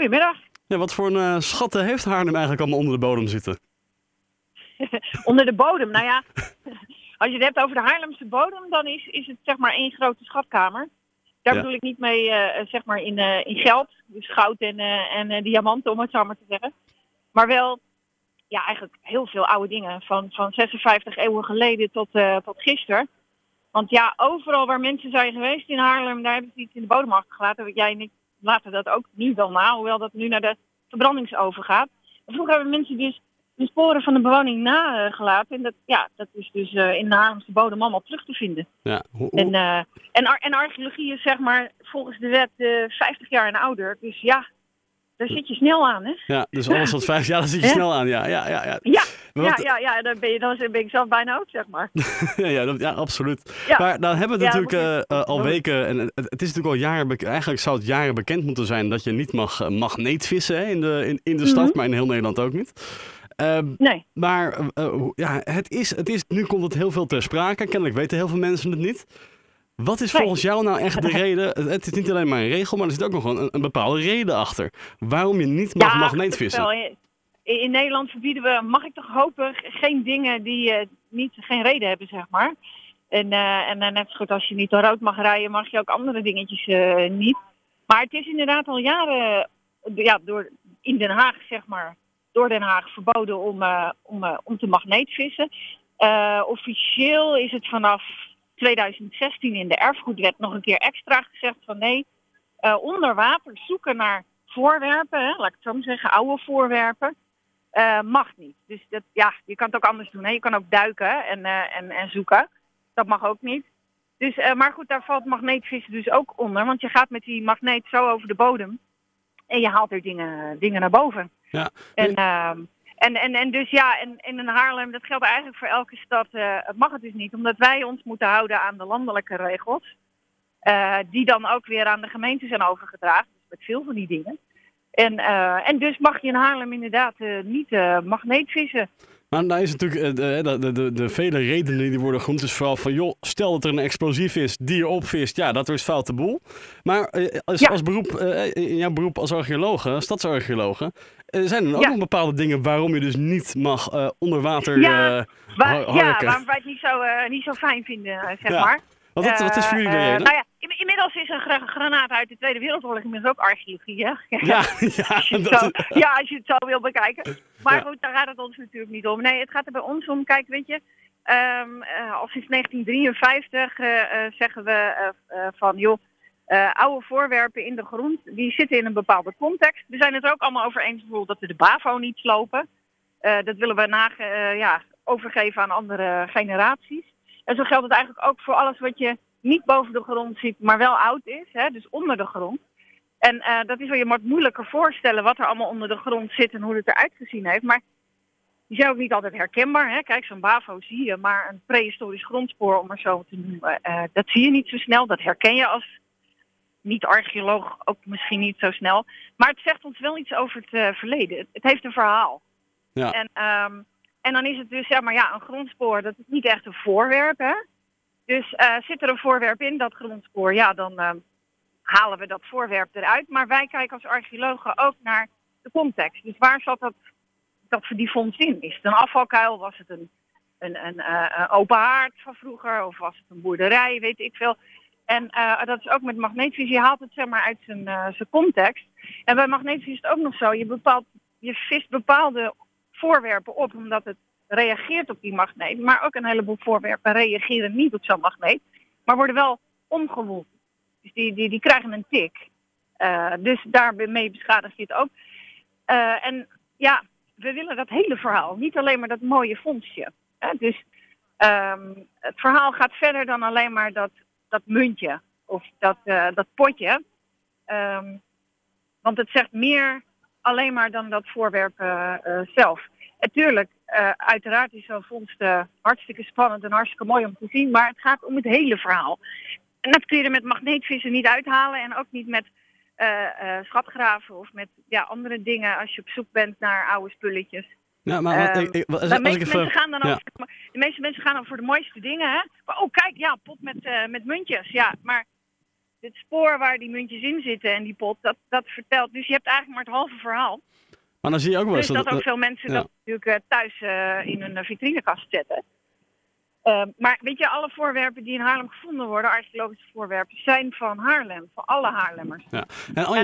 Goedemiddag. Ja, wat voor een eh, schatten heeft Haarlem eigenlijk allemaal onder de bodem zitten? Onder de bodem, nou ja, als je het hebt over de Haarlemse bodem, dan is, is het zeg maar één grote schatkamer. Daar Ja. bedoel ik niet mee eh, zeg maar in, eh, in geld, dus goud en, eh, en diamanten om het zo maar te zeggen. Maar wel, ja, eigenlijk heel veel oude dingen, van, van 56 eeuwen geleden tot, tot gisteren. Want ja, overal waar mensen zijn geweest in Haarlem, daar hebben ze iets in de bodem achtergelaten. Jij en ik laten dat ook nu wel na, hoewel dat nu naar de verbrandingsoven gaat. Vroeger hebben mensen dus de sporen van de bewoning nagelaten. En dat, ja, dat is dus eh, in de Haarlemse bodem allemaal terug te vinden. Ja, hoe, hoe- En, eh, en, ar- en archeologie is zeg maar volgens de wet eh 50 jaar en ouder. Dus ja, daar zit je snel aan, hè? ja, dus alles wat vijf jaar, daar zit je snel aan. Ja, ja, ja. ja. Ja, Ja, ja, ja dan, ben je, dan ben ik zelf bijna ook, zeg maar. ja, dat- ja, absoluut. Ja. Maar dan hebben we het Ja, natuurlijk eh, eh, al weken, en het, het is natuurlijk al jaren, eigenlijk zou het jaren bekend moeten zijn dat je niet mag eh, magneetvissen hè, in, de, in, in de stad, Mhm. maar in heel Nederland ook niet. Ehm, Nee. maar eh, eh, ja, het is, het is, nu komt het heel veel ter sprake. Kennelijk weten heel veel mensen het niet. Wat is volgens jou nou echt de reden? Het- is niet alleen maar een regel, maar er zit ook nog gewoon een, een bepaalde reden achter. Waarom je niet mag magneetvissen. In, Nederland verbieden we, mag ik toch hopen, geen dingen die eh, niet, geen reden hebben, zeg maar. En, eh, en net zo goed als je niet door rood mag rijden, mag je ook andere dingetjes eh, niet. Maar het is inderdaad al jaren ja, door, in Den Haag, zeg maar, door Den Haag verboden om, om, om te magneetvissen. Officieel is het vanaf 2016 in de erfgoedwet nog een keer extra gezegd van nee, onder water zoeken naar voorwerpen, hè, laat ik het zo zeggen, oude voorwerpen, eh, mag niet. Dus dat, ja, je kan het ook anders doen. Hè. Je kan ook duiken en, eh, en, en zoeken. Dat mag ook niet. Dus, eh, maar goed, daar valt magneetvissen dus ook onder. Want je gaat met die magneet zo over de bodem. En je haalt er dingen, dingen naar boven. Ja. En, ehm, en, en, en dus ja, en, en in Haarlem, dat geldt eigenlijk voor elke stad, het mag het dus niet. Omdat wij ons moeten houden aan de landelijke regels. die dan ook weer aan de gemeente zijn overgedragen. Dus met veel van die dingen. En, eh, en dus mag je in Haarlem inderdaad eh, niet eh, magneetvissen. Maar daar is natuurlijk de, de, de, de, vele redenen die worden genoemd. is vooral van, joh, stel dat er een explosief is die je opvist. Ja, dat is fout de boel. Maar als, Ja. als beroep, in jouw beroep als archeologe, stadsarcheologe, eh, zijn er ook Ja. nog bepaalde dingen waarom je dus niet mag eh, onder water Ja, Waar, ja, waarom wij het niet zo, niet zo fijn vinden, zeg Ja. maar. Wat, wat, is voor jullie de reden? nou inmiddels is een gra- granaat uit de Tweede Wereldoorlog inmiddels ook archeologie, hè? ja, ja, Als je het dat, zo, ja, als je het zo wil bekijken. Maar Ja. goed, daar gaat het ons natuurlijk niet om. Nee, het gaat er bij ons om. Kijk, weet je, ehm, eh, al sinds 1953 eh, eh, zeggen we van, joh, oude voorwerpen in de grond, die zitten in een bepaalde context. We zijn het er ook allemaal over eens bijvoorbeeld dat we de BAVO niet slopen. Dat willen we eh, ja, overgeven aan andere generaties. En zo geldt het eigenlijk ook voor alles wat je niet boven de grond ziet, maar wel oud is, hè, dus onder de grond. En eh, dat is wel je wat moeilijker voorstellen wat er allemaal onder de grond zit en hoe het eruit gezien heeft. Maar die zijn ook niet altijd herkenbaar. Hè? Kijk, zo'n BAVO zie je, maar een prehistorisch grondspoor, om maar zo te noemen, eh, dat zie je niet zo snel. Dat herken je als niet-archeoloog ook misschien niet zo snel. Maar het zegt ons wel iets over het eh, verleden. Het, het heeft een verhaal. Ja. En, ehm, en dan is het dus, zeg maar, ja, een grondspoor, dat is niet echt een voorwerp, hè. Dus eh, zit er een voorwerp in dat grondspoor, ja, dan ehm, halen we dat voorwerp eruit. Maar wij kijken als archeologen ook naar de context. Dus waar zat dat, dat voor die vondst in? Is het een afvalkuil? Was het een, een, eh, een open haard van vroeger? Of was het een boerderij? Weet ik veel. En eh, dat is ook met magneetvisie. Je haalt het zeg maar uit zijn, eh, zijn context. En bij magneetvisie is het ook nog zo. Je, bepaalt, je vist bepaalde voorwerpen op omdat het reageert op die magneet. Maar ook een heleboel voorwerpen reageren niet op zo'n magneet. Maar worden wel omgewoeld. Dus die, die, die krijgen een tik. Eh, dus daarmee beschadig je het ook. Eh, en ja, we willen dat hele verhaal. Niet alleen maar dat mooie vondstje. Hè? Dus ehm, het verhaal gaat verder dan alleen maar dat, dat muntje. Of dat, eh, dat potje. Ehm, want het zegt meer alleen maar dan dat voorwerp zelf. En eh, uiteraard is zo'n vondst eh, hartstikke spannend en hartstikke mooi om te zien. Maar het gaat om het hele verhaal. En dat kun je er met magneetvissen niet uithalen. En ook niet met eh, schatgraven of met ja, andere dingen als je op zoek bent naar oude spulletjes. Ja, maar wat, ik, ik, als, de, ik meeste even... mensen gaan dan ja. over, de meeste mensen gaan dan voor de mooiste dingen. Hè? Maar, oh, kijk, ja, pot met, met muntjes. Ja, maar het spoor waar die muntjes in zitten en die pot, dat, dat vertelt. Dus je hebt eigenlijk maar het halve verhaal. Maar dan zie je ook wel eens Dus dat dat... ook veel mensen ja. dat natuurlijk eh, thuis eh, in hun eh, vitrinekast zetten. Ehm, maar weet je, alle voorwerpen die in Haarlem gevonden worden, archeologische voorwerpen, zijn van Haarlem, van alle Haarlemmers. En En als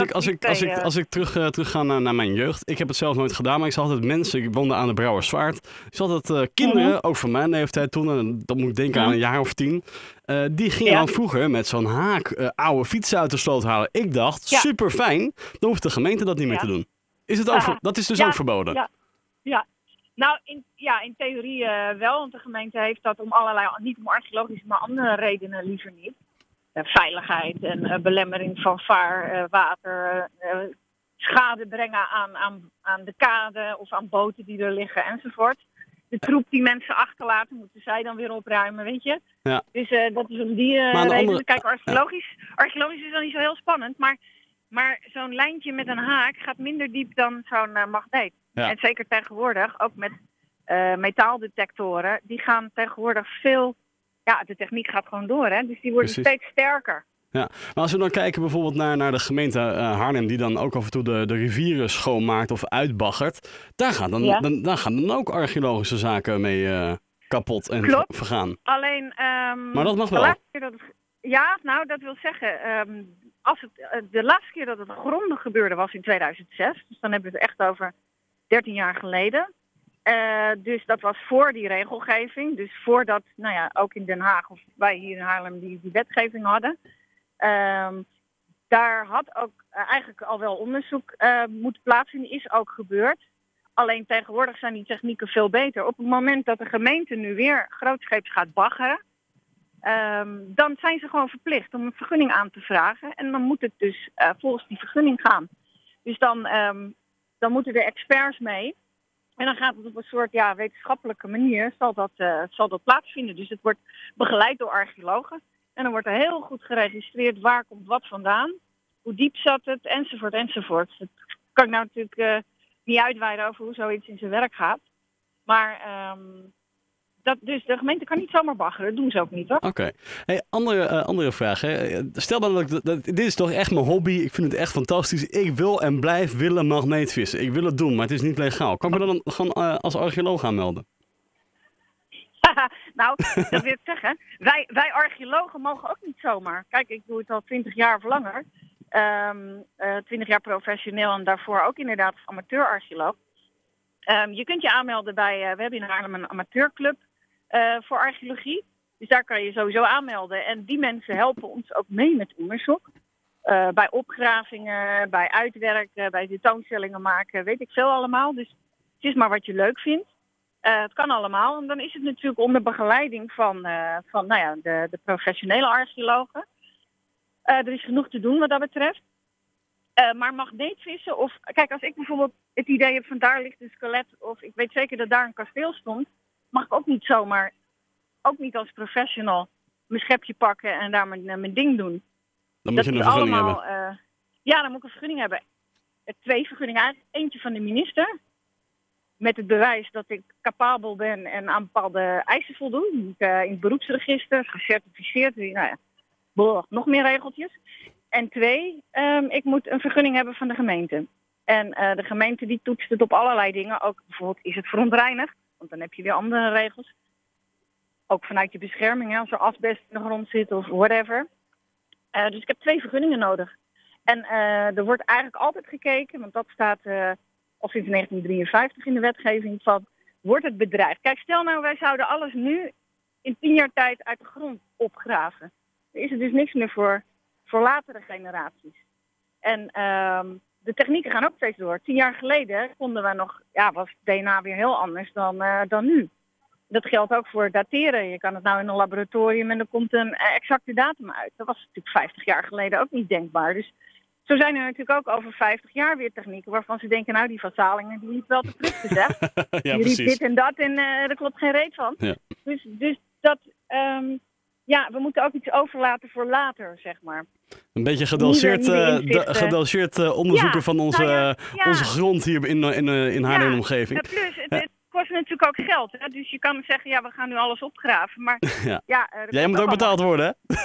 ik, als ik, als ik, als ik terug, terug ga naar, naar mijn jeugd. Ik heb het zelf nooit gedaan, maar ik zag altijd mensen. Ik woonde aan de Brouwersvaart. Ik zag dat kinderen, Mhm. ook van mijn leeftijd toen, en dat moet ik denken aan Mhm. een jaar of tien. die gingen Ja. dan vroeger met zo'n haak oude fietsen uit de sloot halen. Ik dacht, Ja. super fijn. Dan hoeft de gemeente dat niet meer Ja. te doen. Is het ook, ver- dat is dus Ja, ook verboden. ja. Ja, nou in, ja, in theorie eh, wel, want de gemeente heeft dat om allerlei, niet om archeologische, maar andere redenen liever niet. Eh, veiligheid en eh, belemmering van vaar, water, schade brengen aan, aan, aan de kade of aan boten die er liggen enzovoort. De troep die mensen achterlaten, moeten zij dan weer opruimen, weet je. Ja. Dus dat is om die reden. andere- Kijk, archeologisch, archeologisch is dan niet zo heel spannend, maar, maar zo'n lijntje met een haak gaat minder diep dan zo'n eh, magneet. Ja. En zeker tegenwoordig, ook met eh, metaaldetectoren, die gaan tegenwoordig veel. Ja, de techniek gaat gewoon door, hè? Dus die worden Precies. steeds sterker. Maar als we dan kijken bijvoorbeeld naar, naar de gemeente Haarlem, die dan ook af en toe de, de rivieren schoonmaakt of uitbaggert. Daar gaan dan, Ja. dan, daar gaan dan ook archeologische zaken mee kapot en Klopt. vergaan. Alleen. ehm, Maar dat mag wel. dat het, ja, nou, dat wil zeggen. ehm, als het, eh, de laatste keer dat het grondig gebeurde was in 2006. Dus dan hebben we het echt over 13 jaar geleden. Eh, dus dat was voor die regelgeving. Dus voordat, nou ja, ook in Den Haag of wij hier in Haarlem die, wetgeving hadden. Ehm, daar had ook eh, eigenlijk al wel onderzoek moeten plaatsvinden. Is ook gebeurd. Alleen tegenwoordig zijn die technieken veel beter. Op het moment dat de gemeente nu weer grootscheeps gaat baggeren, ehm, dan zijn ze gewoon verplicht om een vergunning aan te vragen. En dan moet het dus eh, volgens die vergunning gaan. Dus dan, ehm, dan moeten de experts mee. En dan gaat het op een soort ja, wetenschappelijke manier zal dat, eh, zal dat plaatsvinden. Dus het wordt begeleid door archeologen. En dan wordt er heel goed geregistreerd waar komt wat vandaan. Hoe diep zat het, enzovoort, enzovoort. Dat kan ik nou natuurlijk eh, niet uitweiden over hoe zoiets in zijn werk gaat. Maar ehm, dat, dus de gemeente kan niet zomaar baggeren. Dat doen ze ook niet hoor. Oké. Hey, andere, eh, andere vraag. Hè. Stel dan dat, ik, dat dit is toch echt mijn hobby. Ik vind het echt fantastisch. Ik wil en blijf willen magneetvissen. Ik wil het doen, maar het is niet legaal. Kan ik me dan gewoon eh, als archeoloog aanmelden? nou, dat wil ik zeggen. Wij, wij archeologen mogen ook niet zomaar. Kijk, ik doe het al twintig jaar of langer. Twintig jaar professioneel en daarvoor ook inderdaad amateur-archeoloog. Ehm, je kunt je aanmelden bij, eh, we hebben in Haarlem een amateurclub eh, voor archeologie. Dus daar kan je sowieso aanmelden. En die mensen helpen ons ook mee met onderzoek. Eh, bij opgravingen, bij uitwerken, bij tentoonstellingen maken, weet ik veel allemaal. Dus het is maar wat je leuk vindt. Eh, het kan allemaal. En dan is het natuurlijk onder begeleiding van, eh, van nou ja, de, de professionele archeologen. Eh, er is genoeg te doen wat dat betreft. Eh, maar magneetvissen, of kijk, als ik bijvoorbeeld het idee heb van daar ligt een skelet, of ik weet zeker dat daar een kasteel stond, mag ik ook niet zomaar, ook niet als professional, mijn schepje pakken en daar mijn, mijn ding doen. Dan moet dat je een vergunning allemaal, hebben. eh, ja, dan moet ik een vergunning hebben. Eh, Twee vergunningen eigenlijk. Eentje van de minister. Met het bewijs dat ik capabel ben en aan bepaalde eisen voldoen. Ik, eh, in het beroepsregister, gecertificeerd. Nou ja, boah, nog meer regeltjes. En twee, ehm, ik moet een vergunning hebben van de gemeente. En eh, de gemeente die toetst het op allerlei dingen. Ook bijvoorbeeld, is het verontreinigd? Dan heb je weer andere regels. Ook vanuit je bescherming, hè, als er asbest in de grond zit of whatever. Eh, dus ik heb twee vergunningen nodig. En eh, er wordt eigenlijk altijd gekeken, want dat staat eh, al sinds 1953 in de wetgeving, van wordt het bedreigd? Kijk, stel nou wij zouden alles nu in tien jaar tijd uit de grond opgraven. Dan is er dus niks meer voor, voor latere generaties. En ehm, de technieken gaan ook steeds door. Tien jaar geleden konden we nog, ja, was DNA weer heel anders dan, eh, dan nu. Dat geldt ook voor dateren. Je kan het nou in een laboratorium en er komt een eh, exacte datum uit. Dat was natuurlijk 50 jaar geleden ook niet denkbaar. Dus zo zijn er natuurlijk ook over 50 jaar weer technieken waarvan ze denken, nou die van Salingen die liep wel te vluchten zeg. ja, die dit en dat en eh er klopt geen reet van. Ja. Dus, dus dat, ehm, ja, we moeten ook iets overlaten voor later, zeg maar. Een beetje nieuwe eh, eh, onderzoeken Ja, van onze, nou ja, eh, ja. onze grond hier in, in, in, Haarlem omgeving. Plus, het, het kost natuurlijk ook geld. Hè? Dus je kan zeggen, ja, we gaan nu alles opgraven. Maar Ja. ja, Jij moet ook betaald worden, hè?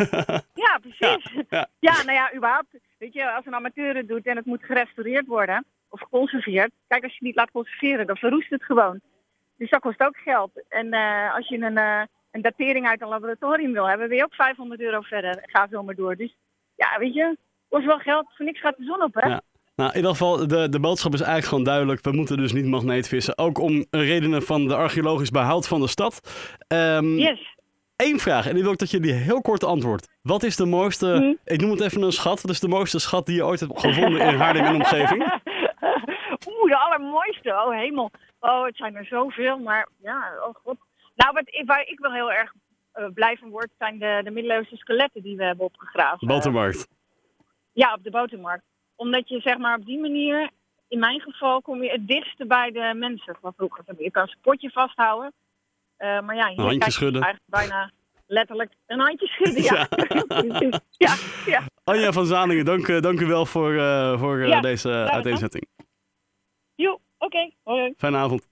Ja, precies. Ja, nou ja, überhaupt. Weet je, als een amateur het doet en het moet gerestaureerd worden of geconserveerd. Kijk, als je het niet laat conserveren, dan verroest het gewoon. Dus dat kost ook geld. En als je een, een datering uit een laboratorium wil hebben, ben je ook 500 euro verder. Ga zo maar door. Dus ja, weet je, kost wel geld. Voor niks gaat de zon op, hè? Ja. Nou, in ieder geval, de, de boodschap is eigenlijk gewoon duidelijk. We moeten dus niet magneetvissen. Ook om redenen van de archeologisch behoud van de stad. Ehm Yes. Eén vraag, en die wil ik dat je die heel kort antwoordt. Wat is de mooiste, Hm. ik noem het even een schat. Wat is de mooiste schat die je ooit hebt gevonden in Haarlem en omgeving? Oeh, de allermooiste. Oh, hemel. Oh, het zijn er zoveel. Maar ja, oh god. Nou, wat, waar ik wel heel erg eh, blij van word, zijn de, de middeleeuwse skeletten die we hebben opgegraven. Botermarkt. Ja, op de botermarkt. Omdat je zeg maar op die manier, in mijn geval, kom je het dichtste bij de mensen van vroeger. Je kan een potje vasthouden. Eh, maar ja, hier handje kijk je schudden. eigenlijk bijna letterlijk een handje schudden. Ja, ja, ja. Anja van Zaningen, dank, eh, dank u wel voor, voor deze uiteenzetting. Joe, oké. Hoi. hoi. Fijne avond.